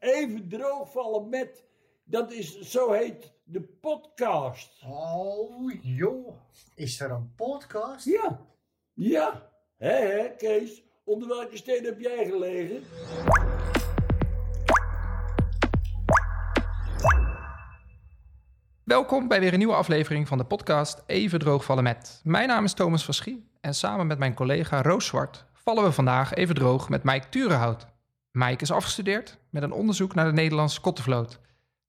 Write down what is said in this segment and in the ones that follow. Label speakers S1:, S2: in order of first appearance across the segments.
S1: even droogvallen met. Dat is, zo heet de podcast.
S2: Oh, joh. Is er een podcast?
S1: Ja, ja. Hé, hé, Kees. Onder welke steen heb jij gelegen?
S3: Welkom bij weer een nieuwe aflevering van de podcast Even droogvallen met. Mijn naam is Thomas van Schie en samen met mijn collega Roos Zwart vallen we vandaag even droog met Mike Turenhout. Mike is afgestudeerd met een onderzoek naar de Nederlandse kottenvloot.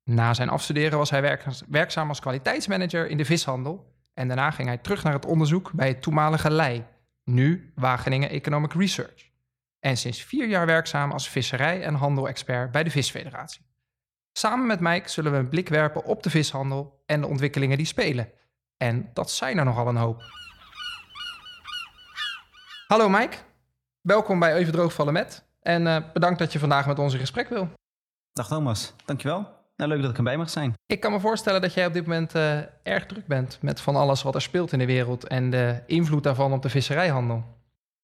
S3: Na zijn afstuderen was hij werk- werkzaam als kwaliteitsmanager in de vishandel en daarna ging hij terug naar het onderzoek bij het toenmalige LEI, nu Wageningen Economic Research. En sinds vier jaar werkzaam als visserij- en handel-expert bij de Visfederatie. Samen met Mike zullen we een blik werpen op de vishandel en de ontwikkelingen die spelen. En dat zijn er nogal een hoop. Hallo Mike, welkom bij Even Droogvallen met. En eh, bedankt dat je vandaag met ons in gesprek wil.
S4: Dag Thomas, dankjewel. Nou, leuk dat ik erbij mag zijn.
S3: Ik kan me voorstellen dat jij op dit moment eh, erg druk bent met van alles wat er speelt in de wereld en de invloed daarvan op de visserijhandel.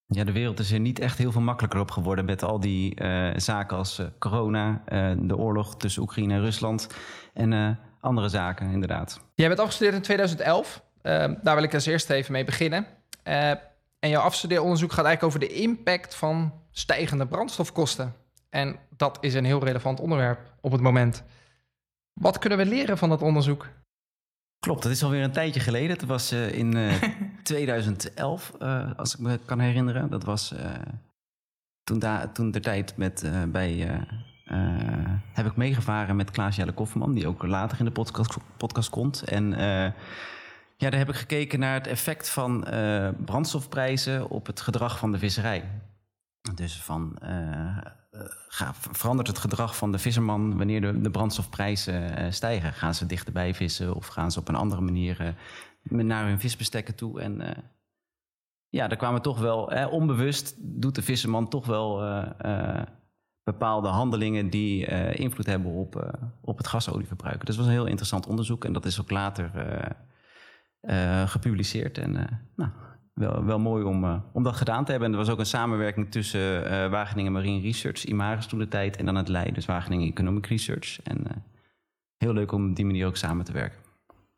S4: Ja, de wereld is er niet echt heel veel makkelijker op geworden met al die eh, zaken als corona, de oorlog tussen Oekraïne en Rusland en andere zaken inderdaad.
S3: Jij bent afgestudeerd in 2011. Eh, daar wil ik als eerste even mee beginnen. En jouw afstudeeronderzoek gaat eigenlijk over de impact van stijgende brandstofkosten. En dat is een heel relevant onderwerp op het moment. Wat kunnen we leren van dat onderzoek?
S4: Klopt, dat is alweer een tijdje geleden. Het was eh, in eh, 2011, eh, als ik me kan herinneren. Dat was toen, toen de tijd met, bij... heb ik meegevaren met Klaas-Jelle Kofferman, die ook later in de podcast, podcast komt. En ja, daar heb ik gekeken naar het effect van brandstofprijzen op het gedrag van de visserij. Dus van, eh, eh, verandert het gedrag van de visserman wanneer de, de brandstofprijzen eh, stijgen? Gaan ze dichterbij vissen of gaan ze op een andere manier naar hun visbestekken toe? En ja, daar kwamen toch wel, eh, onbewust doet de visserman toch wel bepaalde handelingen die invloed hebben op, op het gasolieverbruik. Dus dat was een heel interessant onderzoek en dat is ook later gepubliceerd. En nou, wel, wel mooi om, eh, om dat gedaan te hebben. En er was ook een samenwerking tussen eh, Wageningen Marine Research, Imaris toen de tijd, en dan het LEI, dus Wageningen Economic Research. En eh, heel leuk om op die manier ook samen te werken.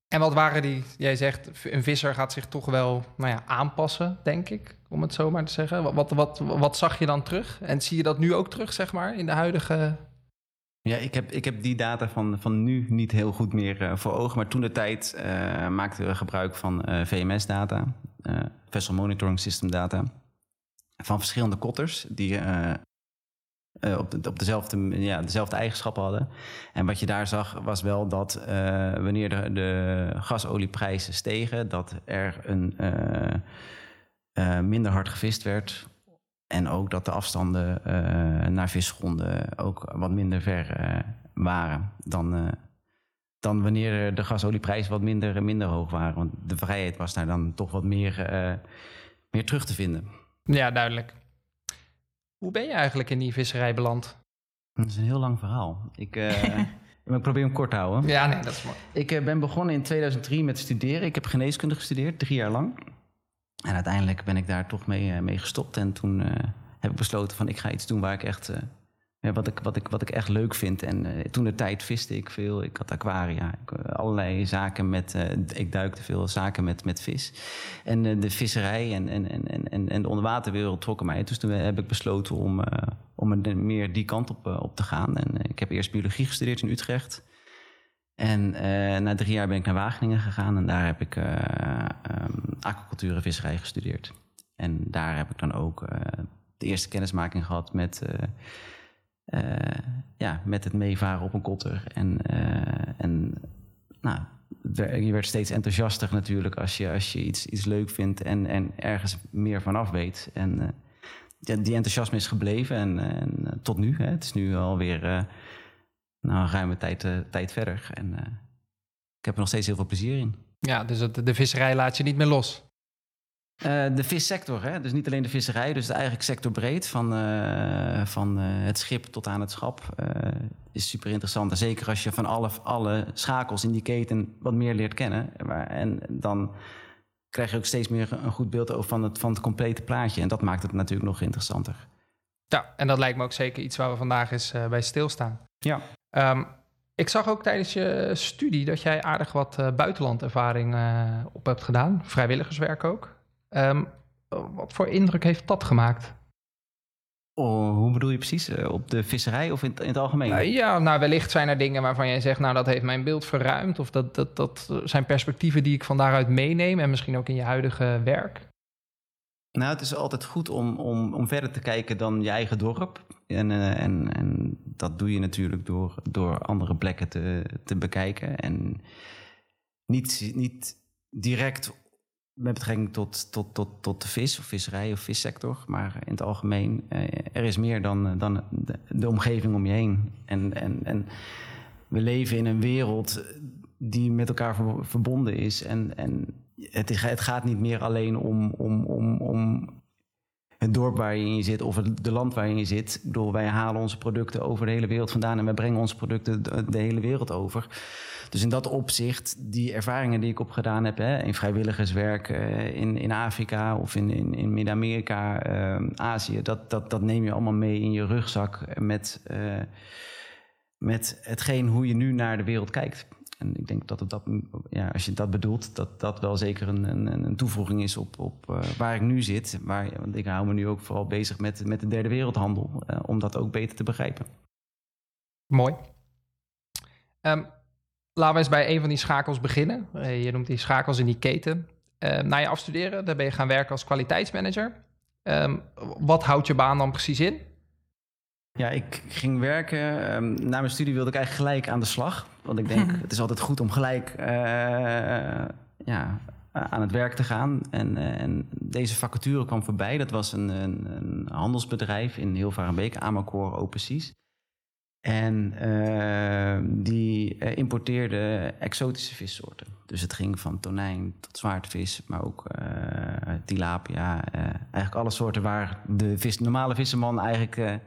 S3: En wat waren die, jij zegt, een visser gaat zich toch wel nou ja, aanpassen, denk ik, om het zo maar te zeggen. Wat, wat, wat zag je dan terug? En zie je dat nu ook terug, zeg maar, in de huidige...
S4: Ja, ik heb, ik heb die data van, van nu niet heel goed meer eh, voor ogen. Maar toen de tijd eh, maakten we gebruik van eh, VMS-data, Vessel Monitoring System data, van verschillende kotters die op, de, op dezelfde, ja, dezelfde eigenschappen hadden. En wat je daar zag was wel dat wanneer de, de gasolieprijzen stegen, dat er een, minder hard gevist werd en ook dat de afstanden eh, naar visgronden ook wat minder ver eh, waren dan, eh, dan wanneer de gasolieprijzen wat minder, minder hoog waren. Want de vrijheid was daar dan toch wat meer, meer terug te vinden.
S3: Ja, duidelijk. Hoe ben je eigenlijk in die visserij beland?
S4: Dat is een heel lang verhaal. Ik, eh, ik probeer hem kort te houden.
S3: Ja, nee, dat is mooi.
S4: Ik ben begonnen in 2003 met studeren. Ik heb geneeskunde gestudeerd, drie jaar lang. En uiteindelijk ben ik daar toch mee, eh, mee gestopt. En toen eh, heb ik besloten van ik ga iets doen waar ik echt, eh, wat, ik, wat, ik, wat ik echt leuk vind. En toen de tijd viste ik veel. Ik had aquaria. Ik, allerlei zaken met, ik duikte veel zaken met, met vis. En de visserij en, en, en, en- en, de onderwaterwereld trokken mij. Dus toen heb ik besloten om, om er meer die kant op, op te gaan. En ik heb eerst biologie gestudeerd in Utrecht. En na drie jaar ben ik naar Wageningen gegaan en daar heb ik eh, ehm, aquacultuur en visserij gestudeerd. En daar heb ik dan ook eh, de eerste kennismaking gehad met, eh, eh, ja, met het meevaren op een kotter. En, en nou, je werd steeds enthousiaster natuurlijk als je, als je iets, iets leuk vindt en, en ergens meer vanaf weet. En die enthousiasme is gebleven en, en tot nu. Hè, het is nu alweer eh nou, een ruime tijd, tijd verder. En ik heb er nog steeds heel veel plezier in.
S3: Ja, dus het, de visserij laat je niet meer los.
S4: Eh, de vissector, hè? dus niet alleen de visserij, dus eigenlijk sectorbreed, van, eh, van eh, het schip tot aan het schap, is super interessant. En zeker als je van alle, alle schakels in die keten wat meer leert kennen. Maar, en dan krijg je ook steeds meer een goed beeld over van het, van het complete plaatje. En dat maakt het natuurlijk nog interessanter.
S3: Ja, en dat lijkt me ook zeker iets waar we vandaag eens bij stilstaan.
S4: Ja.
S3: Ehm, ik zag ook tijdens je studie dat jij aardig wat uh, buitenlandervaring uh, op hebt gedaan. Vrijwilligerswerk ook. Um, wat voor indruk heeft dat gemaakt?
S4: Oh, hoe bedoel je precies? Uh, op de visserij of in, in het algemeen?
S3: ja, nou wellicht zijn er dingen waarvan jij zegt... nou, dat heeft mijn beeld verruimd. Of dat, dat, dat zijn perspectieven die ik van daaruit meeneem... en misschien ook in je huidige werk.
S4: Nou, het is altijd goed om, om, om verder te kijken dan je eigen dorp. En, uh, en, en dat doe je natuurlijk door, door andere plekken te, te bekijken. En niet, niet direct met betrekking tot, tot, tot, tot de vis of visserij of vissector. Maar in het algemeen, uh, er is meer dan, dan de, de, omgeving om je heen. En, en, en we leven in een wereld die met elkaar verbonden is. En, en het, het gaat niet meer alleen om, om, om, om het dorp waar je in zit of het de land waar je in zit. Wij halen onze producten over de hele wereld vandaan en wij brengen onze producten de, hele wereld over. Dus in dat opzicht, die ervaringen die ik opgedaan heb hè, in vrijwilligerswerk uh, in, in Afrika of in, in, in Midden-Amerika, uh, Azië, dat, dat, dat neem je allemaal mee in je rugzak met, uh, met hetgeen hoe je nu naar de wereld kijkt. En ik denk dat, het dat ja, als je dat bedoelt, dat dat wel zeker een, een, een toevoeging is op, op uh, waar ik nu zit. Waar, want ik hou me nu ook vooral bezig met, met de derde wereldhandel, uh, om dat ook beter te begrijpen.
S3: Mooi. Um, laten we eens bij een van die schakels beginnen. Uh, je noemt die schakels in die keten. na je afstuderen, daar ben je gaan werken als kwaliteitsmanager. Um, wat houdt je baan dan precies in?
S4: Ja, ik ging werken. Um, na mijn studie wilde ik eigenlijk gelijk aan de slag. Want ik denk, het is altijd goed om gelijk uh, ja, aan het werk te gaan. En, uh, en, deze vacature kwam voorbij. Dat was een, een, een handelsbedrijf in Hilvarenbeek, Amacor Openseas. En uh, die importeerde exotische vissoorten. Dus het ging van tonijn tot zwaardvis, maar ook tilapia. eigenlijk alle soorten waar de vis, normale visserman eigenlijk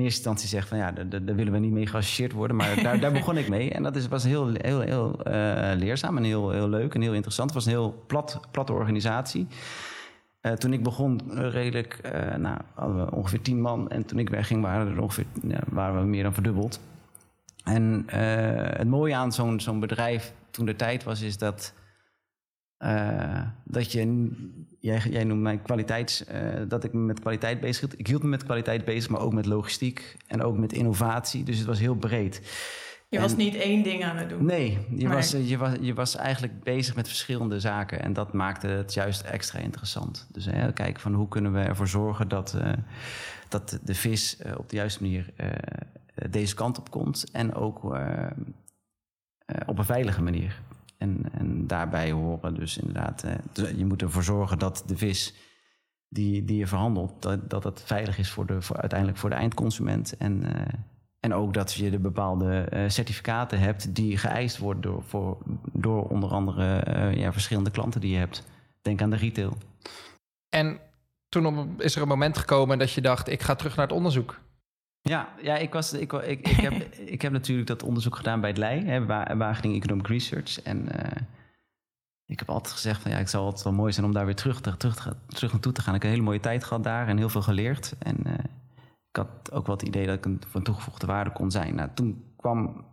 S4: eerste instantie zegt van ja, daar, willen we niet mee geassocieerd worden. Maar daar, daar begon ik mee. En dat is, was heel, heel, heel uh, leerzaam en heel, heel leuk en heel interessant. Het was een heel plat, platte organisatie. Uh, toen ik begon, redelijk, uh, nou, hadden we ongeveer tien man. En toen ik wegging, waren, er ongeveer, ja, waren we meer dan verdubbeld. En het mooie aan zo'n zo'n bedrijf toen de tijd was, is dat uh, dat je, jij, jij noemt mij kwaliteits, uh, dat ik me met kwaliteit bezig hield. Ik hield me met kwaliteit bezig, maar ook met logistiek en ook met innovatie. Dus het was heel breed.
S5: Je en, was niet één ding aan het doen.
S4: Nee, je. Was, je, was, je was eigenlijk bezig met verschillende zaken. En dat maakte het juist extra interessant. Dus hè, kijken van hoe kunnen we ervoor zorgen dat, uh, dat de vis op de juiste manier deze kant op komt. En ook op een veilige manier. En, en daarbij horen dus inderdaad, eh, je moet ervoor zorgen dat de vis die, die je verhandelt, dat, dat het veilig is voor de, voor, uiteindelijk voor de eindconsument. En, uh, en ook dat je de bepaalde uh, certificaten hebt die geëist worden door, voor, door onder andere ja, verschillende klanten die je hebt. Denk aan de retail.
S3: En toen is er een moment gekomen dat je dacht, ik ga terug naar het onderzoek.
S4: Ja, ja ik, was, ik, ik, ik, heb, ik heb natuurlijk dat onderzoek gedaan bij het LEI, hè, Wageningen Economic Research. En uh, ik heb altijd gezegd van ja, het zou altijd wel mooi zijn om daar weer terug, terug, terug, terug naartoe te gaan. Ik heb een hele mooie tijd gehad daar en heel veel geleerd. En uh, ik had ook wel het idee dat ik een van toegevoegde waarde kon zijn. Nou, toen kwam,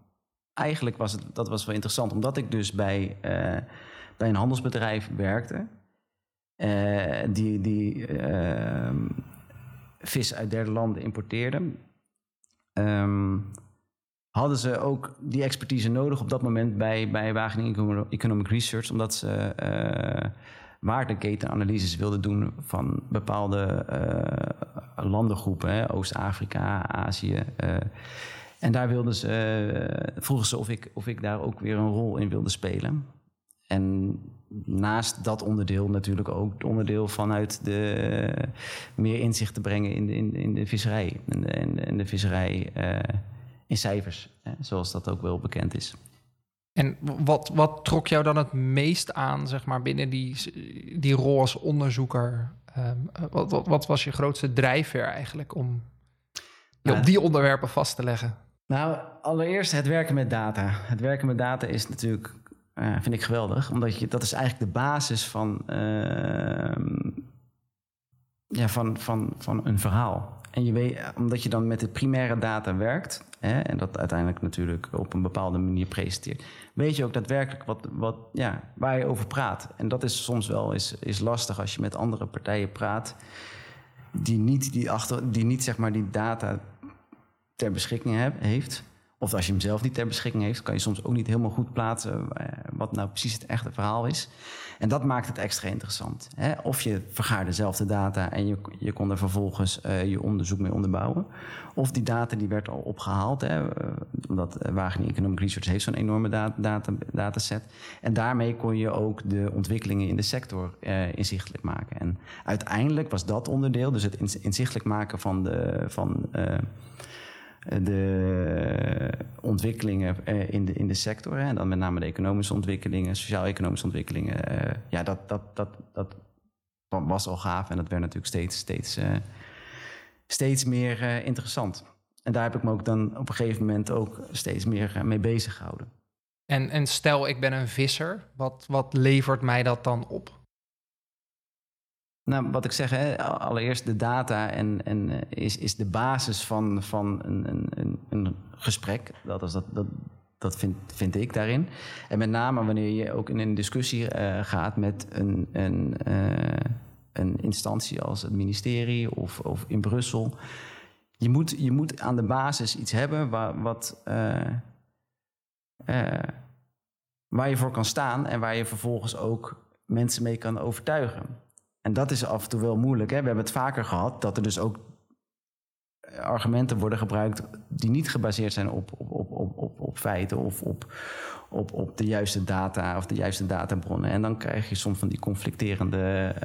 S4: eigenlijk was het, dat was wel interessant, omdat ik dus bij, uh, bij een handelsbedrijf werkte. die die ehm, vis uit derde landen importeerde. Um, hadden ze ook die expertise nodig op dat moment bij, bij Wageningen Economic Research, omdat ze uh, waardeketenanalyses wilden doen van bepaalde uh, landengroepen, Oost-Afrika, Azië. Uh, en daar wilden ze, vroegen ze of ik, of ik daar ook weer een rol in wilde spelen. En naast dat onderdeel natuurlijk ook het onderdeel vanuit de meer inzicht te brengen in de, in, in de visserij. En de, in de, in de visserij uh, in cijfers, hè, zoals dat ook wel bekend is.
S3: En wat, wat trok jou dan het meest aan, zeg maar, binnen die, die rol als onderzoeker? Um, wat, wat, wat, was je grootste drijfveer eigenlijk om op die onderwerpen vast te leggen?
S4: Nou, allereerst het werken met data. Het werken met data is natuurlijk uh, vind ik geweldig, omdat je, dat is eigenlijk de basis van, uh, ja, van, van, van een verhaal. En je weet, omdat je dan met de primaire data werkt, hè, en dat uiteindelijk natuurlijk op een bepaalde manier presenteert, weet je ook daadwerkelijk wat, wat, ja, waar je over praat. En dat is soms wel is, is lastig als je met andere partijen praat, die niet, die achter, die niet zeg maar die data ter beschikking heb, heeft. Of als je hem zelf niet ter beschikking heeft, kan je soms ook niet helemaal goed plaatsen eh, wat nou precies het echte verhaal is. En dat maakt het extra interessant. Hè? Of je vergaart dezelfde data en je, je kon er vervolgens uh, je onderzoek mee onderbouwen. Of die data die werd al opgehaald, hè? Uh, omdat Wageningen Economic Research heeft zo'n enorme data, data, dataset. En daarmee kon je ook de ontwikkelingen in de sector inzichtelijk maken. En uiteindelijk was dat onderdeel, dus het inzichtelijk maken van de... Van, de ontwikkelingen eh, in de, in de sector. En dan met name de economische ontwikkelingen, sociaal-economische ontwikkelingen. Eh, ja, dat, dat, dat, dat was al gaaf en dat werd natuurlijk steeds, steeds, uh, steeds meer interessant. En daar heb ik me ook dan op een gegeven moment ook steeds meer mee bezig gehouden.
S3: En, en stel, ik ben een visser, wat, wat levert mij dat dan op?
S4: Nou, wat ik zeg, hè, allereerst de data en, en, eh, is, is de basis van, van een, een, een gesprek. Dat, is dat, dat, dat vind, vind ik daarin. En met name wanneer je ook in een discussie uh, gaat met een, een, uh, een instantie als het ministerie of, of in Brussel. Je moet, je moet aan de basis iets hebben waar, wat, waar je voor kan staan en waar je vervolgens ook mensen mee kan overtuigen. En dat is af en toe wel moeilijk. Hè? We hebben het vaker gehad dat er dus ook argumenten worden gebruikt die niet gebaseerd zijn op, op, op, op, op, op feiten of op, op, op de juiste data of de juiste databronnen. En dan krijg je soms van die conflicterende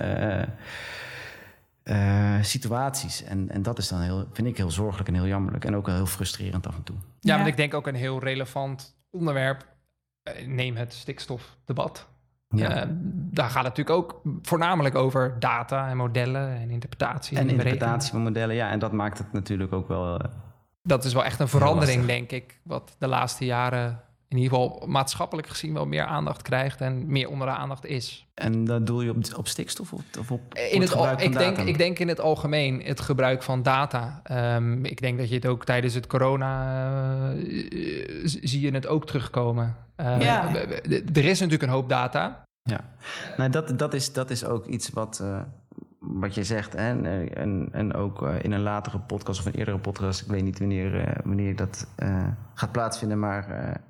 S4: uh, uh, situaties. En, en dat is dan heel, vind ik heel zorgelijk en heel jammerlijk. En ook wel heel frustrerend af en toe.
S3: Ja, ja. maar ik denk ook een heel relevant onderwerp. Neem het stikstofdebat. Ja. Uh, daar gaat het natuurlijk ook voornamelijk over data en modellen en interpretatie.
S4: En, en interpretatie van modellen, ja. En dat maakt het natuurlijk ook wel. Uh,
S3: dat is wel echt een verandering, denk ik. Wat de laatste jaren in ieder geval maatschappelijk gezien wel meer aandacht krijgt en meer onder de aandacht is.
S4: En dat doe je op, op stikstof of, of op,
S3: in het, het ik, denk, ik denk in het algemeen het gebruik van data. Um, ik denk dat je het ook tijdens het corona uh, zie je het ook terugkomen. Uh, ja. Er is natuurlijk een hoop data.
S4: Ja, nou, dat, dat, is, dat is ook iets wat, uh, wat je zegt. Hè? En, en ook uh, in een latere podcast of een eerdere podcast, ik weet niet wanneer, wanneer dat gaat plaatsvinden, maar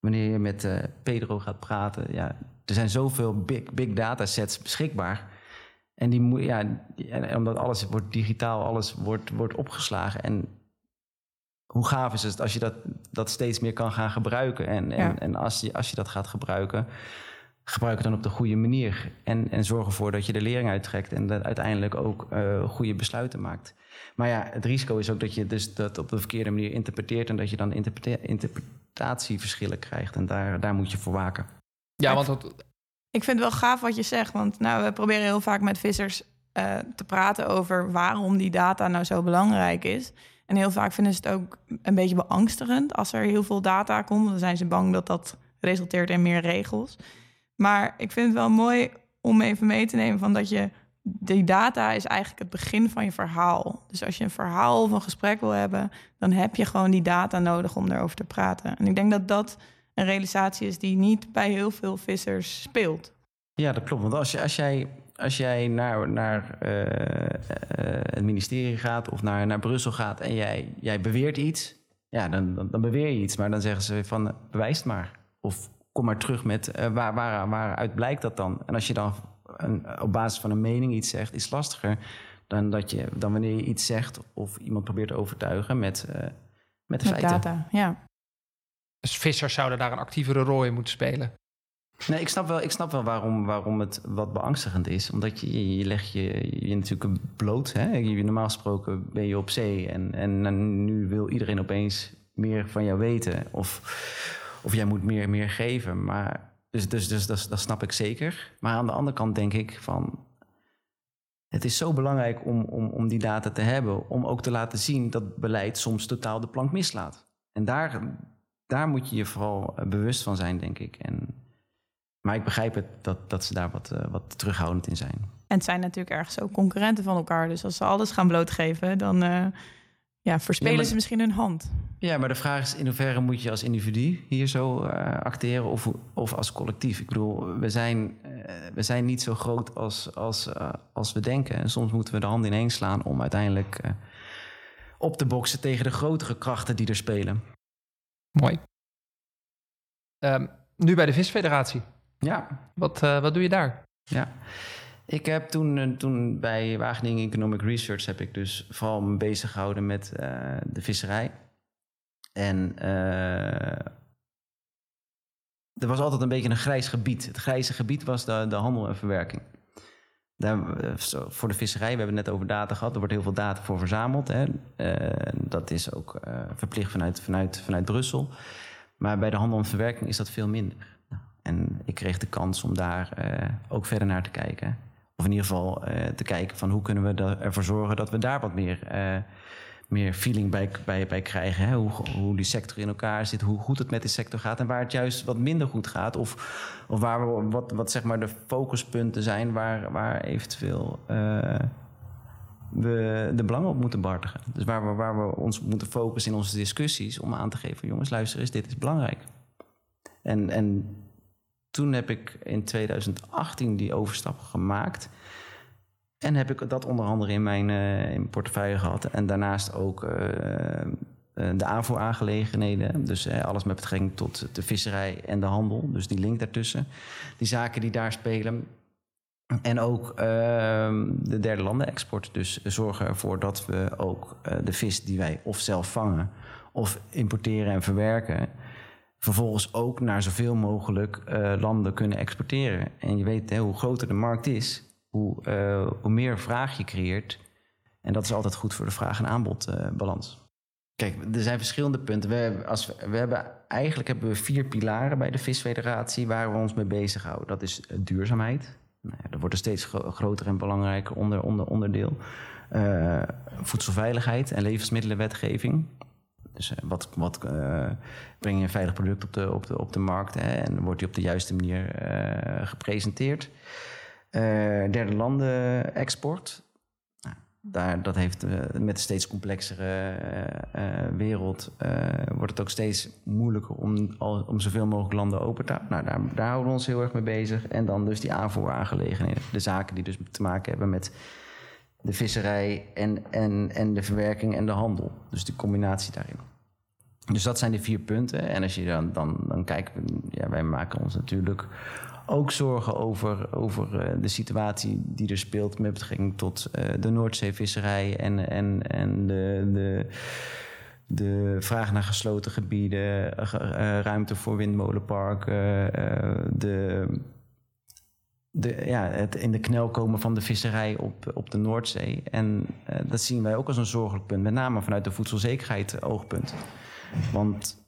S4: wanneer je met Pedro gaat praten, ja, er zijn zoveel big, big data sets beschikbaar. En die moet, ja, omdat alles wordt digitaal, alles wordt, wordt opgeslagen. En hoe gaaf is het als je dat, dat steeds meer kan gaan gebruiken? En, en, ja. en als, je, als je dat gaat gebruiken gebruik het dan op de goede manier. En, en zorg ervoor dat je de lering uittrekt en dat uiteindelijk ook uh, goede besluiten maakt. Maar ja, het risico is ook dat je dus dat op de verkeerde manier interpreteert en dat je dan interpretatieverschillen krijgt. En daar, daar moet je voor waken.
S3: Ja, want dat...
S5: Ik vind het wel gaaf wat je zegt, want nou, we proberen heel vaak met vissers uh, te praten over waarom die data nou zo belangrijk is. En heel vaak vinden ze het ook een beetje beangstigend als er heel veel data komt. Dan zijn ze bang dat dat resulteert in meer regels. Maar ik vind het wel mooi om even mee te nemen van dat je die data is eigenlijk het begin van je verhaal. Dus als je een verhaal of een gesprek wil hebben, dan heb je gewoon die data nodig om erover te praten. En ik denk dat dat een realisatie is die niet bij heel veel vissers speelt.
S4: Ja, dat klopt. Want als, je, als jij, als jij naar, naar uh, uh, het ministerie gaat of naar, naar Brussel gaat en jij, jij beweert iets, ja, dan, dan, dan beweer je iets. Maar dan zeggen ze van bewijs maar. Of kom maar terug met uh, waar, waar, waaruit blijkt dat dan? En als je dan een, op basis van een mening iets zegt, is lastiger dan, dat je, dan wanneer je iets zegt of iemand probeert te overtuigen met, uh, met de met feiten.
S5: Data, ja.
S3: Dus vissers zouden daar een actievere rol in moeten spelen.
S4: Nee, ik snap wel, ik snap wel waarom, waarom het wat beangstigend is. Omdat je, je legt je, je natuurlijk bloot. Hè? Je, normaal gesproken ben je op zee en, en nu wil iedereen opeens meer van jou weten. Of, of jij moet meer, meer geven. Maar, dus dus, dus dat, snap ik zeker. Maar aan de andere kant denk ik van. Het is zo belangrijk om, om, om die data te hebben, om ook te laten zien dat beleid soms totaal de plank mislaat. En daar, daar moet je je vooral eh, bewust van zijn, denk ik. En, maar ik begrijp het dat, dat ze daar wat, eh, wat terughoudend in zijn.
S5: En het zijn natuurlijk ergens ook concurrenten van elkaar. Dus als ze alles gaan blootgeven, dan eh, ja, verspelen
S4: Ja, maar-
S5: ze misschien hun hand.
S4: Ja, maar de vraag is in hoeverre moet je als individu hier zo eh, acteren of, of als collectief? Ik bedoel, we zijn, eh, we zijn niet zo groot als, als, eh, als we denken. En soms moeten we de handen ineen slaan om uiteindelijk eh, op te boksen tegen de grotere krachten die er spelen.
S3: Mooi. Ehm, nu bij de Visfederatie.
S4: Ja,
S3: Wat, eh, wat doe je daar?
S4: Ja, ik heb toen, eh, toen bij Wageningen Economic Research heb ik dus vooral me bezig gehouden met eh, de visserij. En eh, er was altijd een beetje een grijs gebied. Het grijze gebied was de, de handel en verwerking. Daar, voor de visserij, we hebben het net over data gehad. Er wordt heel veel data voor verzameld. Hè. Dat is ook verplicht vanuit, vanuit, vanuit Brussel. Maar bij de handel en verwerking is dat veel minder. En ik kreeg de kans om daar ook verder naar te kijken. Of in ieder geval eh, te kijken van hoe kunnen we er- ervoor zorgen dat we daar wat meer, eh, meer feeling bij, bij, bij krijgen. Hè? Hoe, hoe die sector in elkaar zit, hoe goed het met die sector gaat en waar het juist wat minder goed gaat. Of, of waar we, wat, wat zeg maar de focuspunten zijn waar, waar eventueel eh, we de belangen op moeten behartigen. Dus waar we, waar we ons moeten focussen in onze discussies om aan te geven: jongens, luister eens, dit is belangrijk. En, en toen heb ik in 2018 die overstap gemaakt. En heb ik dat onder andere in mijn, eh, in portefeuille gehad. En daarnaast ook eh, eh, de aanvoeraangelegenheden. Dus eh, alles met betrekking tot de visserij en de handel. Dus die link daartussen. Die zaken die daar spelen. En ook ehm, de derde landen export. Dus zorgen ervoor dat we ook de vis die wij of zelf vangen... of importeren en verwerken vervolgens ook naar zoveel mogelijk eh, landen kunnen exporteren. En je weet, hè, hoe groter de markt is, hoe, eh, hoe meer vraag je creëert. En dat is altijd goed voor de vraag- en aanbodbalans. Kijk, er zijn verschillende punten. We, als we, hebben, eigenlijk hebben we vier pilaren bij de Visfederatie waar we ons mee bezighouden. Dat is eh, duurzaamheid. Nou dat wordt een steeds gro- groter en belangrijker onder, onder, onderdeel. Voedselveiligheid en levensmiddelenwetgeving. Dus eh, wat, wat eh, breng je een veilig product op de, op de, op de markt hè, en wordt die op de juiste manier eh, gepresenteerd. Derde landen export. Nou, daar, dat heeft met de steeds complexere wereld wordt het ook steeds moeilijker om, om zoveel mogelijk landen open te houden. Nou, daar, daar houden we ons heel erg mee bezig. En dan dus die aanvoeraangelegenheden. De zaken die dus te maken hebben met de visserij en, en, en de verwerking en de handel. Dus die combinatie daarin. Dus dat zijn de vier punten. En als je dan, dan, dan kijkt, ja, wij maken ons natuurlijk ook zorgen over, over eh, de situatie die er speelt met betrekking tot eh, de Noordzeevisserij en, en, en de, de, de vraag naar gesloten gebieden, eh, ruimte voor windmolenparken, de, de, ja, het in de knel komen van de visserij op, op de Noordzee. En eh, dat zien wij ook als een zorgelijk punt, met name vanuit de voedselzekerheid oogpunt. Want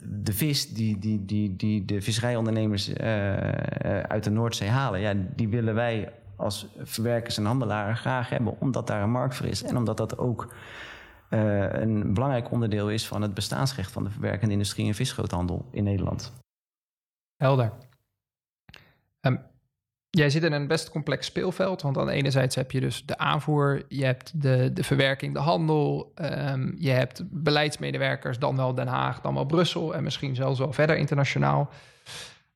S4: de, vis die, die, die, die de visserijondernemers eh, eh, uit de Noordzee halen, ja, die willen wij als verwerkers en handelaren graag hebben, omdat daar een markt voor is. En omdat dat ook een belangrijk onderdeel is van het bestaansrecht van de verwerkende industrie en visgroothandel in Nederland.
S3: Helder. Ehm, jij zit in een best complex speelveld, want aan de ene zijde heb je dus de aanvoer, je hebt de, de verwerking, de handel, ehm, je hebt beleidsmedewerkers, dan wel Den Haag, dan wel Brussel en misschien zelfs wel verder internationaal.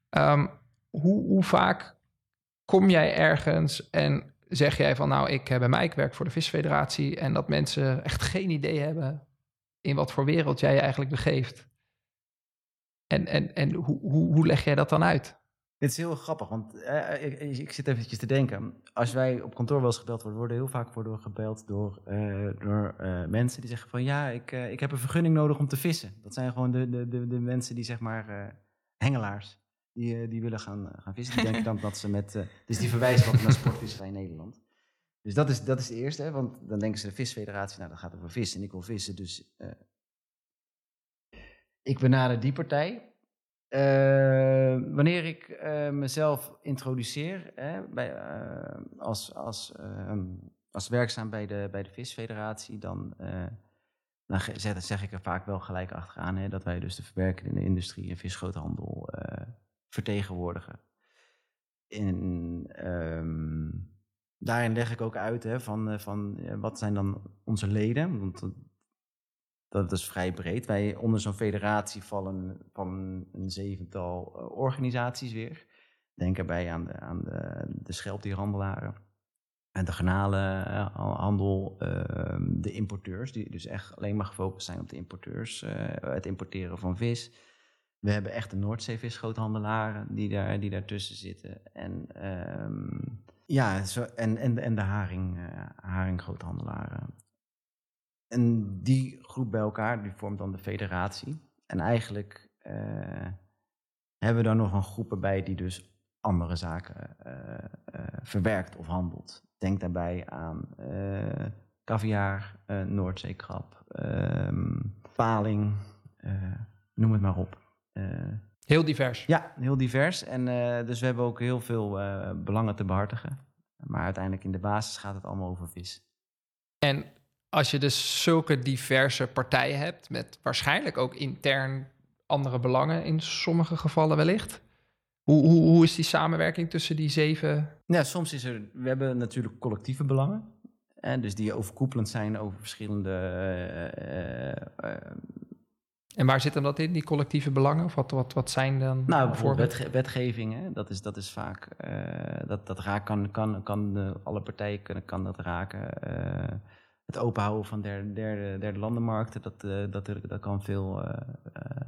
S3: Ehm, hoe, hoe vaak kom jij ergens en zeg jij van nou, ik bij mij, ik werk voor de Visfederatie en dat mensen echt geen idee hebben in wat voor wereld jij je eigenlijk begeeft? En, en, en hoe, hoe, hoe leg jij dat dan uit?
S4: Dit is heel grappig, want eh, ik, ik zit eventjes te denken. Als wij op kantoor wel eens gebeld worden, worden heel vaak worden we gebeld door, eh, door eh, mensen die zeggen van ja, ik, eh, ik heb een vergunning nodig om te vissen. Dat zijn gewoon de, de, de, de mensen die zeg maar eh, hengelaars, die, eh, die willen gaan, gaan vissen. Die denken dan dat ze met, eh, dus die verwijzen wat naar sportvisserij in Nederland. Dus dat is, dat is de eerste, hè, want dan denken ze de visfederatie, nou dat gaat over vissen en ik wil vissen, dus eh, ik benader die partij. Eh, wanneer ik eh, mezelf introduceer hè, bij, eh, als, als, ehm, als werkzaam bij de, bij de Visfederatie, dan, zeg, zeg ik er vaak wel gelijk achteraan hè, dat wij dus de verwerkende industrie en visgroothandel vertegenwoordigen. In, ehm, daarin leg ik ook uit hè, van, van wat zijn dan onze leden. Want dat- is vrij breed. Wij onder zo'n federatie vallen van een zevental eh, organisaties weer. Denk erbij aan de, aan de, de schelpdierhandelaren. En de garnalenhandel, ehm, de importeurs, die dus echt alleen maar gefocust zijn op de importeurs, eh, het importeren van vis. We hebben echt de Noordzeevisgroothandelaren die, daar, die daartussen zitten. En, ehm, ja, zo, en, en, en de haring, eh haringgroothandelaren. En die groep bij elkaar, die vormt dan de federatie. En eigenlijk eh, hebben we dan nog een groep erbij die dus andere zaken eh, eh, verwerkt of handelt. Denk daarbij aan caviar, Noordzeekrab, ehm, paling, noem het maar op.
S3: Heel divers.
S4: ja, heel divers. En dus we hebben ook heel veel belangen te behartigen. Maar uiteindelijk in de basis gaat het allemaal over vis.
S3: En als je dus zulke diverse partijen hebt, met waarschijnlijk ook intern andere belangen in sommige gevallen wellicht. Hoe, hoe, hoe is die samenwerking tussen die zeven?
S4: Ja, soms is er, we hebben natuurlijk collectieve belangen. En dus die overkoepelend zijn over verschillende. eh, eh, eh,
S3: En waar zit hem dat in, die collectieve belangen? Of wat, wat, wat zijn dan
S4: nou, bijvoorbeeld
S3: voorbeelden?
S4: wetge- wetgeving, hè, dat is, dat is vaak. dat, dat raakt, kan, kan, kan alle partijen kunnen, kan dat raken. Het openhouden van derde, derde, derde landenmarkten, dat, eh, dat, dat kan veel, eh, eh,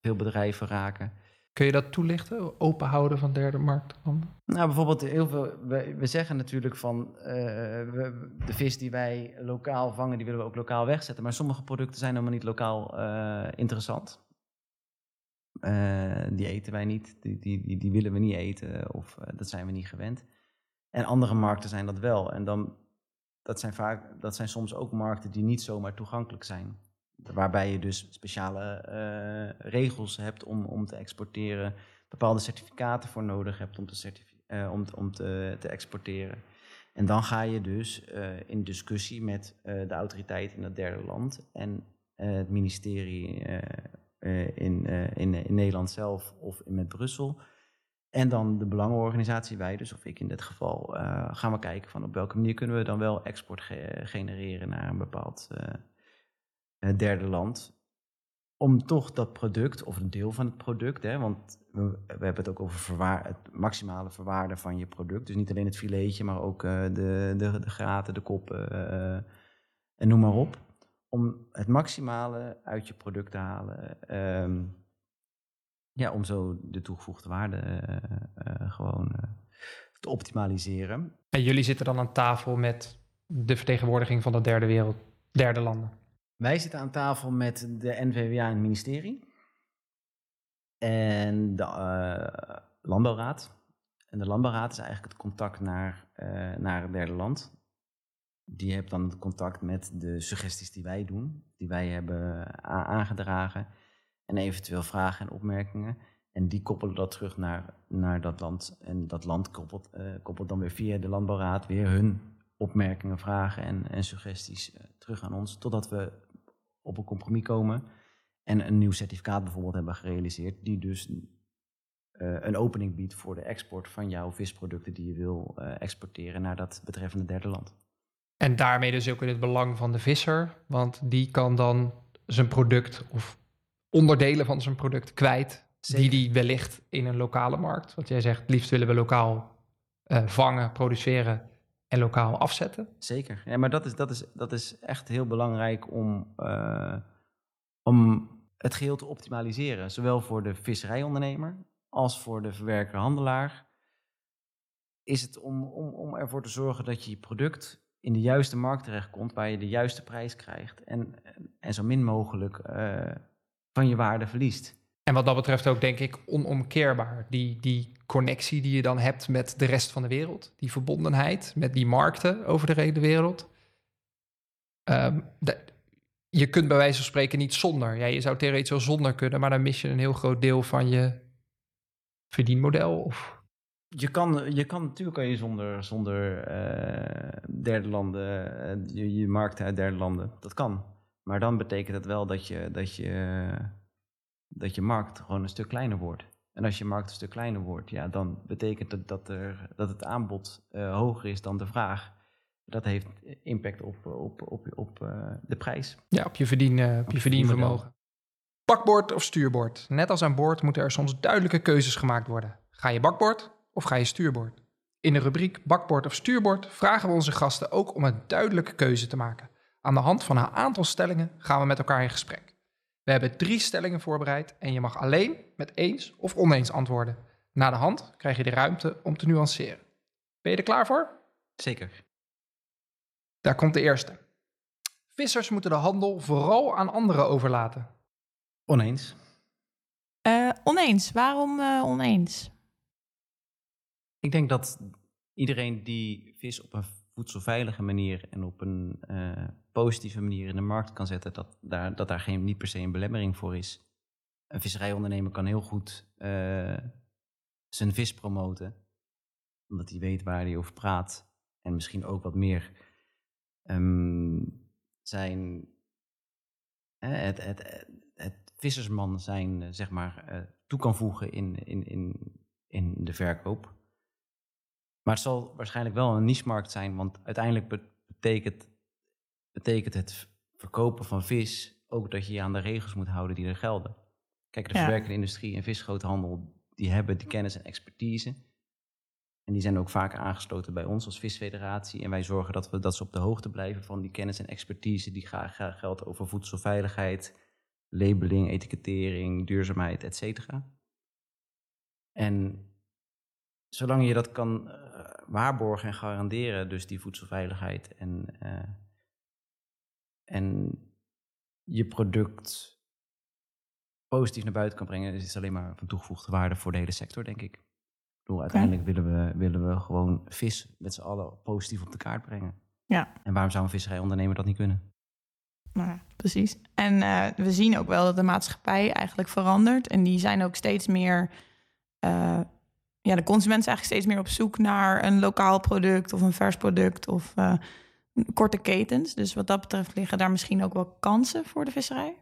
S4: veel bedrijven raken.
S3: Kun je dat toelichten? Openhouden van derde marktlanden?
S4: Nou, bijvoorbeeld heel veel. We, we zeggen natuurlijk van we- de vis die wij lokaal vangen, die willen we ook lokaal wegzetten. Maar sommige producten zijn helemaal niet lokaal interessant. Die eten wij niet, die, die, die, die willen we niet eten of dat zijn we niet gewend. En andere markten zijn dat wel. En dan, dat zijn vaak, dat zijn soms ook markten die niet zomaar toegankelijk zijn. Waarbij je dus speciale eh, regels hebt om, om te exporteren, bepaalde certificaten voor nodig hebt om te, eh, om, om te, te exporteren. En dan ga je dus eh, in discussie met de autoriteit in dat derde land en het ministerie in, in, in Nederland zelf of in, met Brussel. En dan de belangenorganisatie, wij dus, of ik in dit geval, eh, gaan we kijken van op welke manier kunnen we dan wel export ge- genereren naar een bepaald eh, eh, derde land. Om toch dat product, of een deel van het product, hè, want we, hebben het ook over het maximale verwaarden van je product. Dus niet alleen het filetje, maar ook de, de, de graten, de koppen en noem maar op. Om het maximale uit je product te halen. ehm, ja, om zo de toegevoegde waarde eh, eh, gewoon eh, te optimaliseren.
S3: En jullie zitten dan aan tafel met de vertegenwoordiging van de derde wereld, derde landen.
S4: Wij zitten aan tafel met de NVWA en het ministerie. En de Landbouwraad. En de Landbouwraad is eigenlijk het contact naar, naar het derde land. Die heeft dan het contact met de suggesties die wij doen, die wij hebben aangedragen. En eventueel vragen en opmerkingen. En die koppelen dat terug naar, naar dat land. En dat land koppelt, eh, koppelt dan weer via de Landbouwraad weer hun opmerkingen, vragen en, en suggesties eh, terug aan ons. Totdat we op een compromis komen en een nieuw certificaat bijvoorbeeld hebben gerealiseerd, die dus eh, een opening biedt voor de export van jouw visproducten die je wil exporteren naar dat betreffende derde land.
S3: En daarmee dus ook in het belang van de visser, want die kan dan zijn product of onderdelen van zijn product kwijt,
S4: Zeker.
S3: die die wellicht in een lokale markt, wat jij zegt, liefst willen we lokaal eh, vangen, produceren en lokaal afzetten.
S4: Zeker. Ja, maar dat is, dat is, dat is echt heel belangrijk om, eh, om het geheel te optimaliseren. Zowel voor de visserijondernemer als voor de verwerker-handelaar. Is het om, om, om ervoor te zorgen dat je je product in de juiste markt terechtkomt, waar je de juiste prijs krijgt en, en zo min mogelijk eh, van je waarde verliest.
S3: En wat dat betreft ook, denk ik, onomkeerbaar. Die, die connectie die je dan hebt met de rest van de wereld. Die verbondenheid met die markten over de hele wereld. Ehm, de- je kunt bij wijze van spreken niet zonder. Ja, je zou theoretisch wel zonder kunnen, maar dan mis je een heel groot deel van je verdienmodel. Of...
S4: Je kan, je kan natuurlijk kan je zonder, zonder eh, derde landen, eh, je, je markten uit derde landen. Dat kan. Maar dan betekent het wel dat je, dat je, dat je markt gewoon een stuk kleiner wordt. En als je markt een stuk kleiner wordt, ja, dan betekent dat dat, er, dat het aanbod eh, hoger is dan de vraag. Dat heeft impact op, op, op, op eh, de prijs.
S3: Ja, op je, verdien, eh, op je
S4: je
S3: verdienvermogen. Bakboord of stuurboord? Net als aan boord moeten er soms duidelijke keuzes gemaakt worden. Ga je bakboord of ga je stuurboord? In de rubriek bakboord of stuurboord vragen we onze gasten ook om een duidelijke keuze te maken. Aan de hand van een aantal stellingen gaan we met elkaar in gesprek. We hebben drie stellingen voorbereid en je mag alleen met eens of oneens antwoorden. Na de hand krijg je de ruimte om te nuanceren. Ben je er klaar voor?
S4: Zeker.
S3: Daar komt de eerste. Vissers moeten de handel vooral aan anderen overlaten.
S4: Oneens.
S5: Eh, oneens. Waarom eh, oneens?
S4: Ik denk dat iedereen die vis op een voedselveilige manier en op een eh, positieve manier in de markt kan zetten, dat daar, dat daar geen, niet per se een belemmering voor is. Een visserijondernemer kan heel goed eh, zijn vis promoten, omdat hij weet waar hij over praat. En misschien ook wat meer ehm, zijn, eh, het, het, het, het vissersman zijn, zeg maar, toe kan voegen in, in, in, in de verkoop. Maar het zal waarschijnlijk wel een niche-markt zijn, want uiteindelijk be- betekent, betekent het verkopen van vis ook dat je je aan de regels moet houden die er gelden. Kijk, de
S5: Ja.
S4: verwerkende industrie en visgroothandel, die hebben die kennis en expertise. En die zijn ook vaak aangesloten bij ons als visfederatie. En wij zorgen dat, we, dat ze op de hoogte blijven van die kennis en expertise die graag, graag geldt over voedselveiligheid, labeling, etikettering, duurzaamheid, et cetera. En zolang je dat kan eh, waarborgen en garanderen, dus die voedselveiligheid en, eh, en je product positief naar buiten kan brengen, is alleen maar van toegevoegde waarde voor de hele sector, denk ik. Ik bedoel, uiteindelijk willen we, willen we gewoon vis met z'n allen positief op de kaart brengen.
S5: Ja.
S4: En waarom zou een visserijondernemer dat niet kunnen?
S5: Nou, precies. En eh, we zien ook wel dat de maatschappij eigenlijk verandert. En die zijn ook steeds meer. eh, ja, de consument is eigenlijk steeds meer op zoek naar een lokaal product of een vers product of eh, korte ketens. Dus wat dat betreft liggen daar misschien ook wel kansen voor de visserij.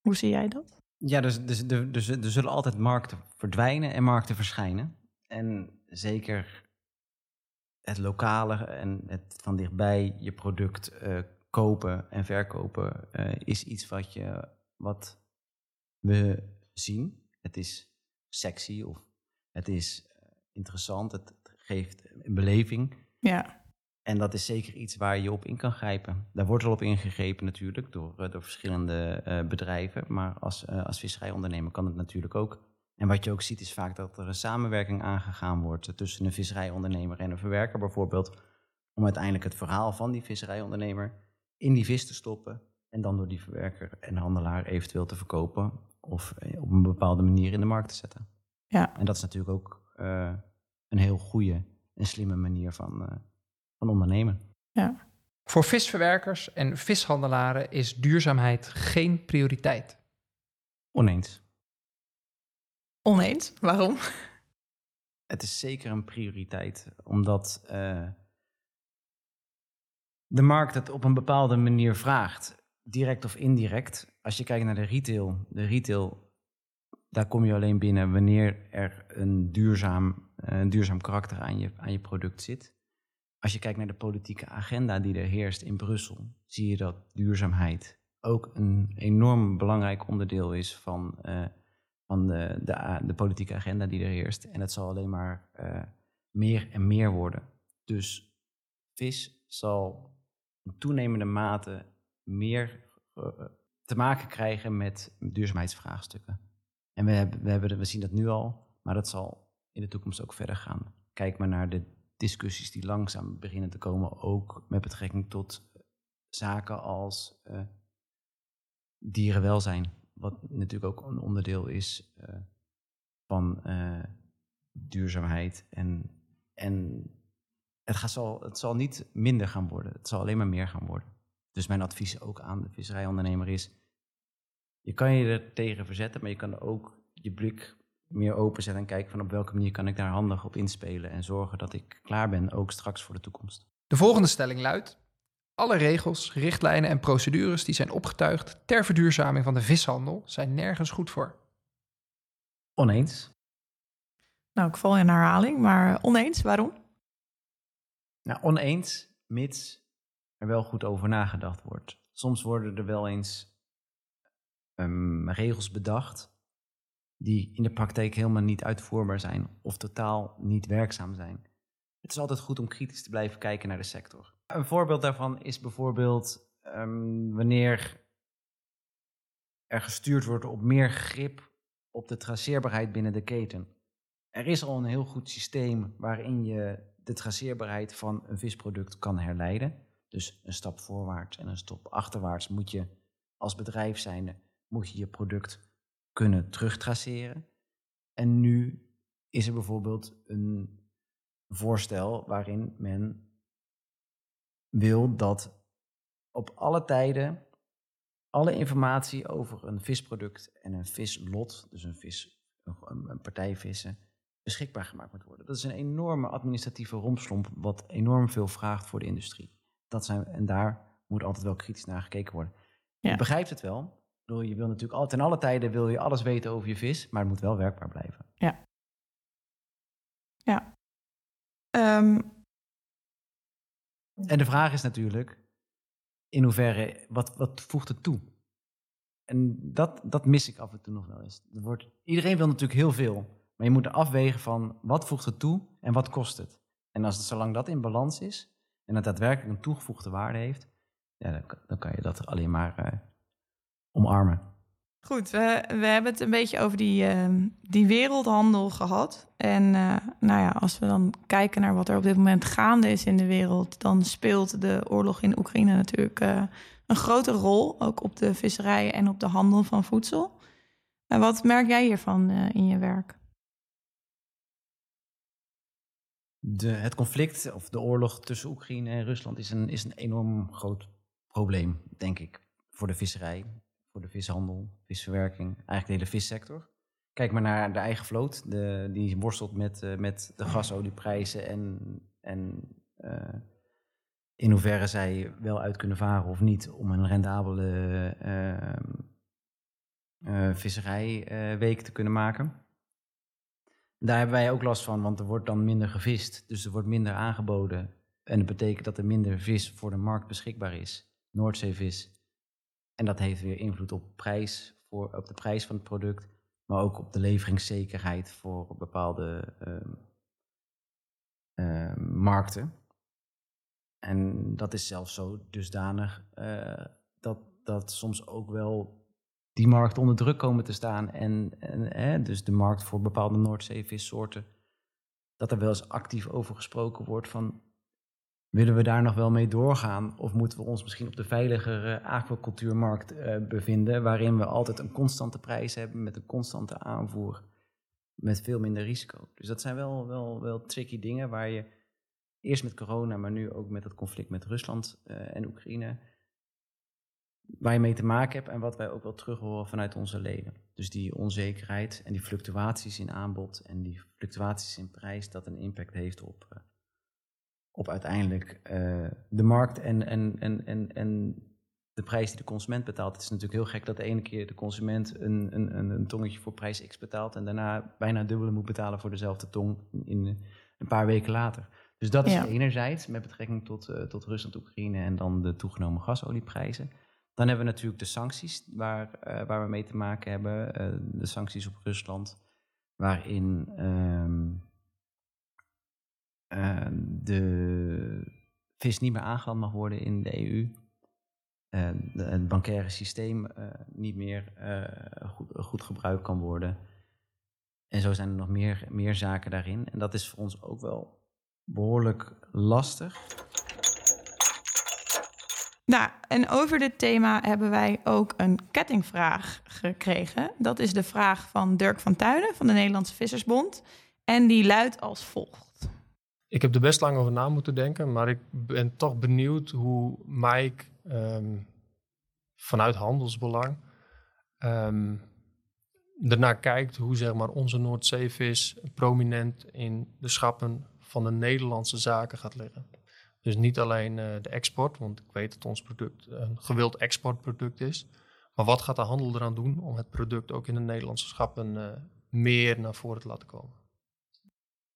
S5: Hoe zie jij dat?
S4: Ja, dus, dus, dus, er zullen altijd markten verdwijnen en markten verschijnen. En zeker het lokale en het van dichtbij je product eh, kopen en verkopen eh, is iets wat, je, wat we zien. Het is sexy of het is eh, interessant, het geeft een beleving.
S5: Ja,
S4: En dat is zeker iets waar je op in kan grijpen. Daar wordt al op ingegrepen natuurlijk door, eh, door verschillende eh, bedrijven. Maar als, als visserijondernemer kan het natuurlijk ook. En wat je ook ziet is vaak dat er een samenwerking aangegaan wordt tussen een visserijondernemer en een verwerker bijvoorbeeld. Om uiteindelijk het verhaal van die visserijondernemer in die vis te stoppen. En dan door die verwerker en handelaar eventueel te verkopen. Of op een bepaalde manier in de markt te zetten.
S5: Ja.
S4: En dat is natuurlijk ook eh, een heel goede en slimme manier van, eh, van ondernemen.
S3: Voor visverwerkers en vishandelaren is duurzaamheid geen prioriteit.
S4: Oneens.
S5: Oneens. Waarom?
S4: Het is zeker een prioriteit, omdat eh, de markt het op een bepaalde manier vraagt, direct of indirect. Als je kijkt naar de retail, de retail, daar kom je alleen binnen wanneer er een duurzaam, eh, een duurzaam karakter aan je, aan je product zit. Als je kijkt naar de politieke agenda die er heerst in Brussel, zie je dat duurzaamheid ook een enorm belangrijk onderdeel is van, eh, van de, de, politieke agenda die er heerst. En het zal alleen maar eh, meer en meer worden. Dus vis zal in toenemende mate meer te maken krijgen met duurzaamheidsvraagstukken. En we, hebben, we, zien dat nu al, maar dat zal in de toekomst ook verder gaan. Kijk maar naar de discussies die langzaam beginnen te komen, ook met betrekking tot zaken als eh, dierenwelzijn. Wat natuurlijk ook een onderdeel is eh, van eh, duurzaamheid. En, en het, gaat, zal, het zal niet minder gaan worden, het zal alleen maar meer gaan worden. Dus mijn advies ook aan de visserijondernemer is: je kan je er tegen verzetten, maar je kan ook je blik meer openzetten en kijken van op welke manier kan ik daar handig op inspelen en zorgen dat ik klaar ben, ook straks voor de toekomst.
S3: De volgende stelling luidt: Alle regels, richtlijnen en procedures die zijn opgetuigd ter verduurzaming van de vishandel zijn nergens goed voor.
S4: Oneens.
S5: Nou, ik val in herhaling, maar oneens. Waarom?
S4: Nou, oneens, mits er wel goed over nagedacht wordt. Soms worden er wel eens ehm, regels bedacht die in de praktijk helemaal niet uitvoerbaar zijn of totaal niet werkzaam zijn. Het is altijd goed om kritisch te blijven kijken naar de sector. Een voorbeeld daarvan is bijvoorbeeld ehm, wanneer er gestuurd wordt op meer grip op de traceerbaarheid binnen de keten. Er is al een heel goed systeem waarin je de traceerbaarheid van een visproduct kan herleiden. Dus een stap voorwaarts en een stap achterwaarts moet je als bedrijf zijnde moet je je product kunnen terugtraceren. En nu is er bijvoorbeeld een voorstel waarin men wil dat op alle tijden alle informatie over een visproduct en een vislot, dus een, vis, een, partij vissen, beschikbaar gemaakt moet worden. Dat is een enorme administratieve rompslomp, wat enorm veel vraagt voor de industrie. Dat zijn, en daar moet altijd wel kritisch naar gekeken worden.
S5: Ja.
S4: Je begrijpt het wel. Bedoel, je wil natuurlijk altijd, ten alle tijden wil je alles weten over je vis, maar het moet wel werkbaar blijven.
S5: Ehm,
S4: En de vraag is natuurlijk, in hoeverre, wat, wat voegt het toe? En dat, dat mis ik af en toe nog wel eens. Er wordt, iedereen wil natuurlijk heel veel, maar je moet er afwegen van wat voegt het toe en wat kost het. En als het, zolang dat in balans is en het daadwerkelijk een toegevoegde waarde heeft, ja, dan, kan- dan kan je dat alleen maar eh, omarmen.
S5: Goed, we, we hebben het een beetje over die, ehm, die wereldhandel gehad. En eh, nou ja, als we dan kijken naar wat er op dit moment gaande is in de wereld, dan speelt de oorlog in Oekraïne natuurlijk eh, een grote rol, ook op de visserij en op de handel van voedsel. En wat merk jij hiervan eh, in je werk?
S4: De, het conflict of de oorlog tussen Oekraïne en Rusland is een, is een enorm groot probleem, denk ik, voor de visserij, voor de vishandel, visverwerking, eigenlijk de hele vissector. Kijk maar naar de eigen vloot, de, die worstelt met, eh, met de gasolieprijzen en, en eh, in hoeverre zij wel uit kunnen varen of niet om een rendabele eh, visserijweek te kunnen maken. Daar hebben wij ook last van, want er wordt dan minder gevist. Dus er wordt minder aangeboden. En dat betekent dat er minder vis voor de markt beschikbaar is. Noordzeevis. En dat heeft weer invloed op, prijs, voor, op de prijs van het product. Maar ook op de leveringszekerheid voor bepaalde ehm, ehm, markten. En dat is zelfs zo dusdanig eh, dat, dat soms ook wel die markt onder druk komen te staan. En, en dus de markt voor bepaalde Noordzeevissoorten. Dat er wel eens actief over gesproken wordt van... willen we daar nog wel mee doorgaan? Of moeten we ons misschien op de veiligere aquacultuurmarkt eh, bevinden... waarin we altijd een constante prijs hebben met een constante aanvoer... met veel minder risico. Dus dat zijn wel, wel, wel tricky dingen waar je eerst met corona... maar nu ook met het conflict met Rusland eh, en Oekraïne waar je mee te maken hebt en wat wij ook wel terug horen vanuit onze leden. Dus die onzekerheid en die fluctuaties in aanbod en die fluctuaties in prijs, dat een impact heeft op, eh, op uiteindelijk eh, de markt en, en, en, en, en de prijs die de consument betaalt. Het is natuurlijk heel gek dat de ene keer de consument een, een, een, een tongetje voor prijs X betaalt en daarna bijna dubbele moet betalen voor dezelfde tong in, een paar weken later. Dus dat is
S5: Ja.
S4: enerzijds met betrekking tot, eh, tot Rusland, Oekraïne en dan de toegenomen gasolieprijzen. Dan hebben we natuurlijk de sancties waar, eh, waar we mee te maken hebben. de sancties op Rusland, waarin ehm, eh, de vis niet meer aangeland mag worden in de EU. Eh, de- het bankaire systeem eh, niet meer eh, goed, goed gebruikt kan worden. En zo zijn er nog meer, meer zaken daarin. En dat is voor ons ook wel behoorlijk lastig.
S5: Nou, en over dit thema hebben wij ook een kettingvraag gekregen. Dat is de vraag van Dirk van Tuinen van de Nederlandse Vissersbond. En die luidt als volgt.
S6: Ik heb er best lang over na moeten denken, maar ik ben toch benieuwd hoe Mike ehm, vanuit handelsbelang ehm ernaar kijkt hoe zeg maar, onze Noordzeevis prominent in de schappen van de Nederlandse zaken gaat liggen. Dus niet alleen eh, de export, want ik weet dat ons product een gewild exportproduct is. Maar wat gaat de handel eraan doen om het product ook in de Nederlandse schappen eh, meer naar voren te laten komen.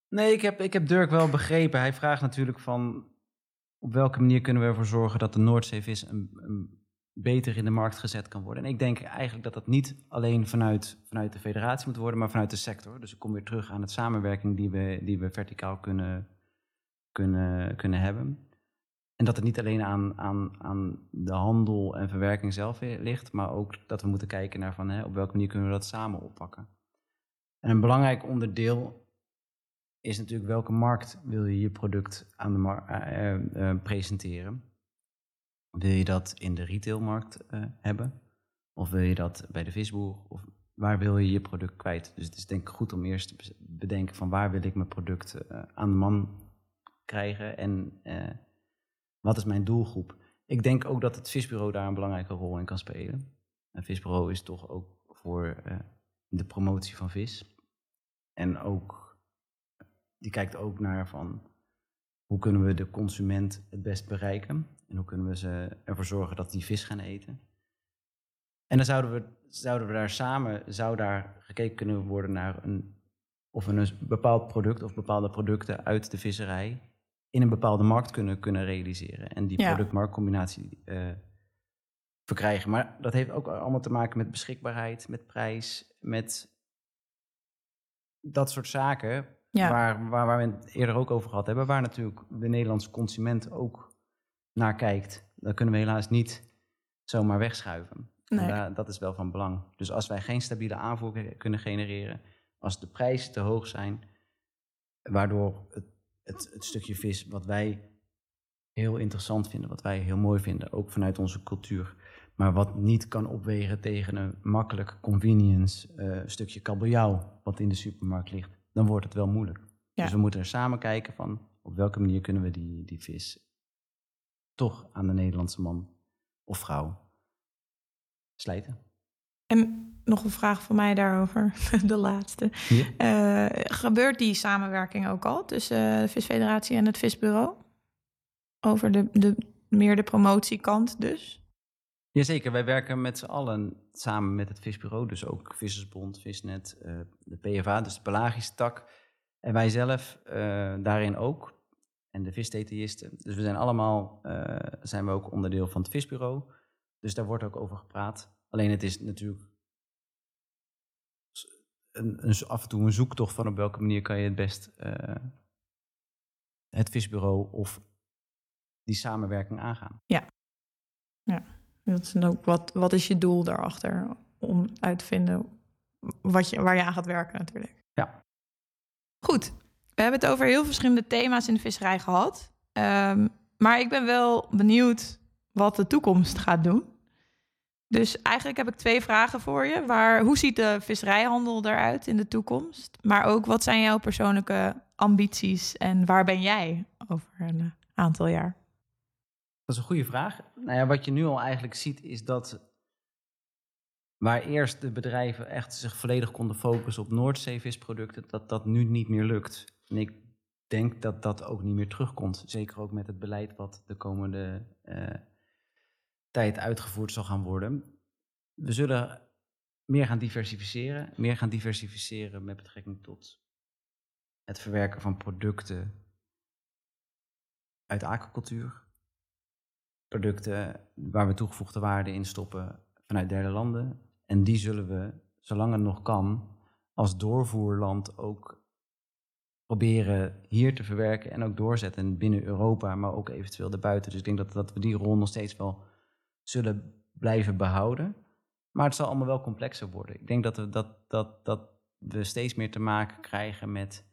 S4: Nee, ik heb, ik heb Dirk wel begrepen. Hij vraagt natuurlijk van op welke manier kunnen we ervoor zorgen dat de Noordzeevis een, beter in de markt gezet kan worden. En ik denk eigenlijk dat dat niet alleen vanuit, vanuit de federatie moet worden, maar vanuit de sector. Dus ik kom weer terug aan het samenwerking die we, die we verticaal kunnen, kunnen, kunnen hebben. En dat het niet alleen aan, aan, aan de handel en verwerking zelf ligt, maar ook dat we moeten kijken naar van, hè, op welke manier kunnen we dat samen oppakken. En een belangrijk onderdeel is natuurlijk welke markt wil je je product aan de mar- eh, eh, eh, presenteren. Wil je dat in de retailmarkt hebben? Of wil je dat bij de visboer? Of waar wil je je product kwijt? Dus het is denk ik goed om eerst te bedenken van waar wil ik mijn product aan de man krijgen en wat is mijn doelgroep? Ik denk ook dat het visbureau daar een belangrijke rol in kan spelen. Een visbureau is toch ook voor de promotie van vis. En ook, die kijkt ook naar van hoe kunnen we de consument het best bereiken? En hoe kunnen we ze ervoor zorgen dat die vis gaan eten? En dan zouden we, zouden we daar samen, zou daar gekeken kunnen worden naar een, of we een bepaald product of bepaalde producten uit de visserij in een bepaalde markt kunnen, kunnen realiseren. En die
S5: Ja.
S4: product-marktcombinatie eh, verkrijgen. Maar dat heeft ook allemaal te maken met beschikbaarheid, met prijs, met dat soort zaken.
S5: Ja.
S4: Waar, waar, waar we het eerder ook over gehad hebben. Waar natuurlijk de Nederlandse consument ook naar kijkt. Dat kunnen we helaas niet zomaar wegschuiven. En
S5: Nee.
S4: daar- dat is wel van belang. Dus als wij geen stabiele aanvoer kunnen genereren, als de prijzen te hoog zijn, waardoor het, het, het stukje vis wat wij heel interessant vinden, wat wij heel mooi vinden, ook vanuit onze cultuur, maar wat niet kan opwegen tegen een makkelijk convenience eh, stukje kabeljauw wat in de supermarkt ligt, dan wordt het wel moeilijk.
S5: Ja.
S4: Dus we moeten er samen kijken van op welke manier kunnen we die, die vis toch aan de Nederlandse man of vrouw slijten.
S5: En nog een vraag van mij daarover, de laatste.
S4: Ja.
S5: Eh, gebeurt die samenwerking ook al tussen eh, de Visfederatie en het Visbureau? Over de, de, meer de promotiekant dus?
S4: Jazeker, wij werken met z'n allen samen met het Visbureau, dus ook Vissersbond, Visnet, eh, de PFA, dus de pelagische tak. En wij zelf eh, daarin ook. En de visdetailisten. Dus we zijn allemaal eh, zijn we ook onderdeel van het Visbureau. Dus daar wordt ook over gepraat. Alleen het is natuurlijk een, een, af en toe een zoektocht van op welke manier kan je het best het Visbureau of die samenwerking aangaan.
S5: Dat is dan ook wat, wat is je doel daarachter? Om uit te vinden wat je, waar je aan gaat werken natuurlijk.
S4: Ja.
S5: Goed, we hebben het over heel verschillende thema's in de visserij gehad. Ehm, maar ik ben wel benieuwd wat de toekomst gaat doen. Dus eigenlijk heb ik twee vragen voor je. Waar, hoe ziet de visserijhandel eruit in de toekomst? Maar ook wat zijn jouw persoonlijke ambities en waar ben jij over een aantal jaar?
S4: Dat is een goede vraag. Nou ja, wat je nu al eigenlijk ziet is dat waar eerst de bedrijven echt zich volledig konden focussen op Noordzeevisproducten, dat dat nu niet meer lukt. En ik denk dat dat ook niet meer terugkomt. Zeker ook met het beleid wat de komende eh, tijd uitgevoerd zal gaan worden. We zullen meer gaan diversificeren. Meer gaan diversificeren met betrekking tot het verwerken van producten uit aquacultuur producten waar we toegevoegde waarde in stoppen vanuit derde landen. En die zullen we, zolang het nog kan, als doorvoerland ook proberen hier te verwerken en ook doorzetten binnen Europa, maar ook eventueel daarbuiten. Dus ik denk dat, dat we die rol nog steeds wel zullen blijven behouden. Maar het zal allemaal wel complexer worden. Ik denk dat we, dat, dat, dat we steeds meer te maken krijgen met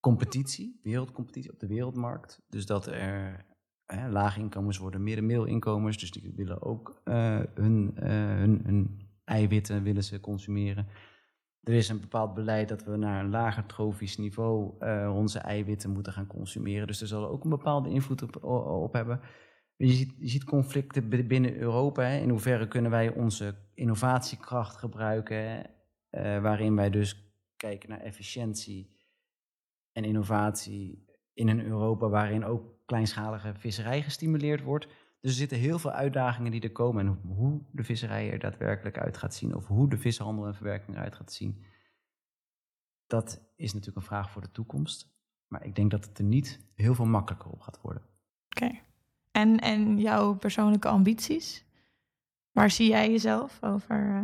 S4: competitie, wereldcompetitie op de wereldmarkt. Dus dat er hè, lage inkomens worden midden-middelinkomens, dus die willen ook eh, hun, eh, hun, hun eiwitten willen ze consumeren. Er is een bepaald beleid dat we naar een lager trofisch niveau eh, onze eiwitten moeten gaan consumeren. Dus er zal ook een bepaalde invloed op, op hebben. Je ziet, je ziet conflicten bi- binnen Europa. Hè. In hoeverre kunnen wij onze innovatiekracht gebruiken, waarin wij dus kijken naar efficiëntie en innovatie in een Europa waarin ook kleinschalige visserij gestimuleerd wordt. Dus er zitten heel veel uitdagingen die er komen. En hoe de visserij er daadwerkelijk uit gaat zien, of hoe de vishandel en verwerking eruit gaat zien, dat is natuurlijk een vraag voor de toekomst. Maar ik denk dat het er niet heel veel makkelijker op gaat worden.
S5: Oké. En, en jouw persoonlijke ambities? Waar zie jij jezelf over? eh?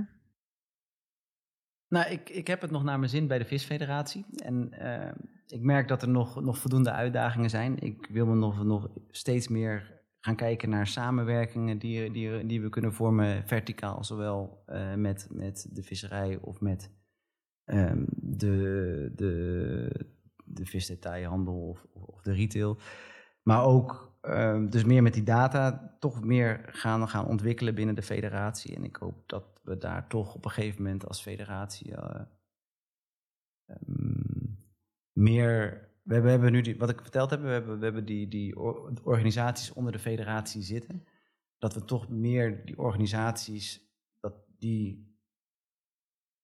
S4: Nou, ik, ik heb het nog naar mijn zin bij de Visfederatie. En eh, ik merk dat er nog, nog voldoende uitdagingen zijn. Ik wil me nog, nog steeds meer gaan kijken naar samenwerkingen die, die, die we kunnen vormen, verticaal, zowel eh, met, met de visserij of met ehm, de, de, de visdetailhandel of, of de retail. Maar ook ehm, dus meer met die data toch meer gaan, gaan ontwikkelen binnen de federatie. En ik hoop dat we daar toch op een gegeven moment als federatie eh, ehm, meer. We hebben, nu, die, wat ik verteld heb, we hebben, we hebben die, die or- organisaties onder de federatie zitten. Dat we toch meer die organisaties, dat die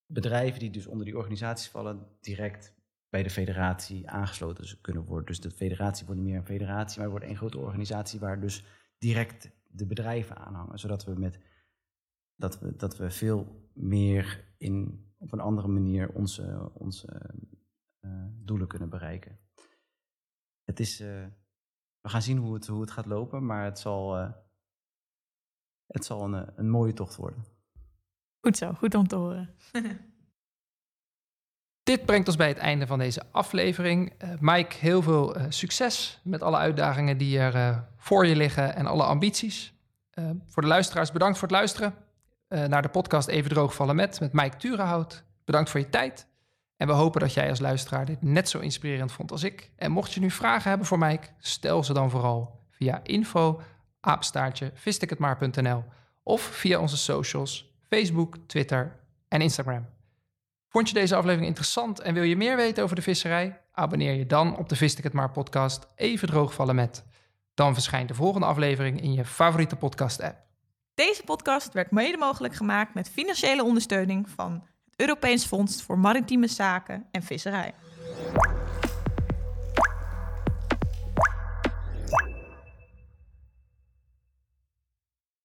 S4: bedrijven die dus onder die organisaties vallen, direct bij de federatie aangesloten kunnen worden. Dus de federatie wordt niet meer een federatie, maar wordt één grote organisatie waar dus direct de bedrijven aan hangen. Zodat we met dat we, dat we veel meer in, op een andere manier onze, onze doelen kunnen bereiken. Het is, eh, we gaan zien hoe het, hoe het gaat lopen, maar het zal, eh, het zal een, eh, een mooie tocht worden.
S5: Goed zo, goed om te horen.
S3: Dit brengt ons bij het einde van deze aflevering. Eh, Mike, heel veel eh, succes met alle uitdagingen die er eh, voor je liggen en alle ambities. Eh, voor de luisteraars, bedankt voor het luisteren eh, naar de podcast Even Droog Vallen Met met Mike Turenhout. Bedankt voor je tijd. En we hopen dat jij als luisteraar dit net zo inspirerend vond als ik. En mocht je nu vragen hebben voor Mike, stel ze dan vooral via info of via onze socials Facebook, Twitter en Instagram. Vond je deze aflevering interessant en wil je meer weten over de visserij? Abonneer je dan op de Vist ik het maar podcast Even droogvallen met. Dan verschijnt de volgende aflevering in je favoriete podcast app.
S5: Deze podcast werd mede mogelijk gemaakt met financiële ondersteuning van Europees Fonds voor Maritieme Zaken en Visserij.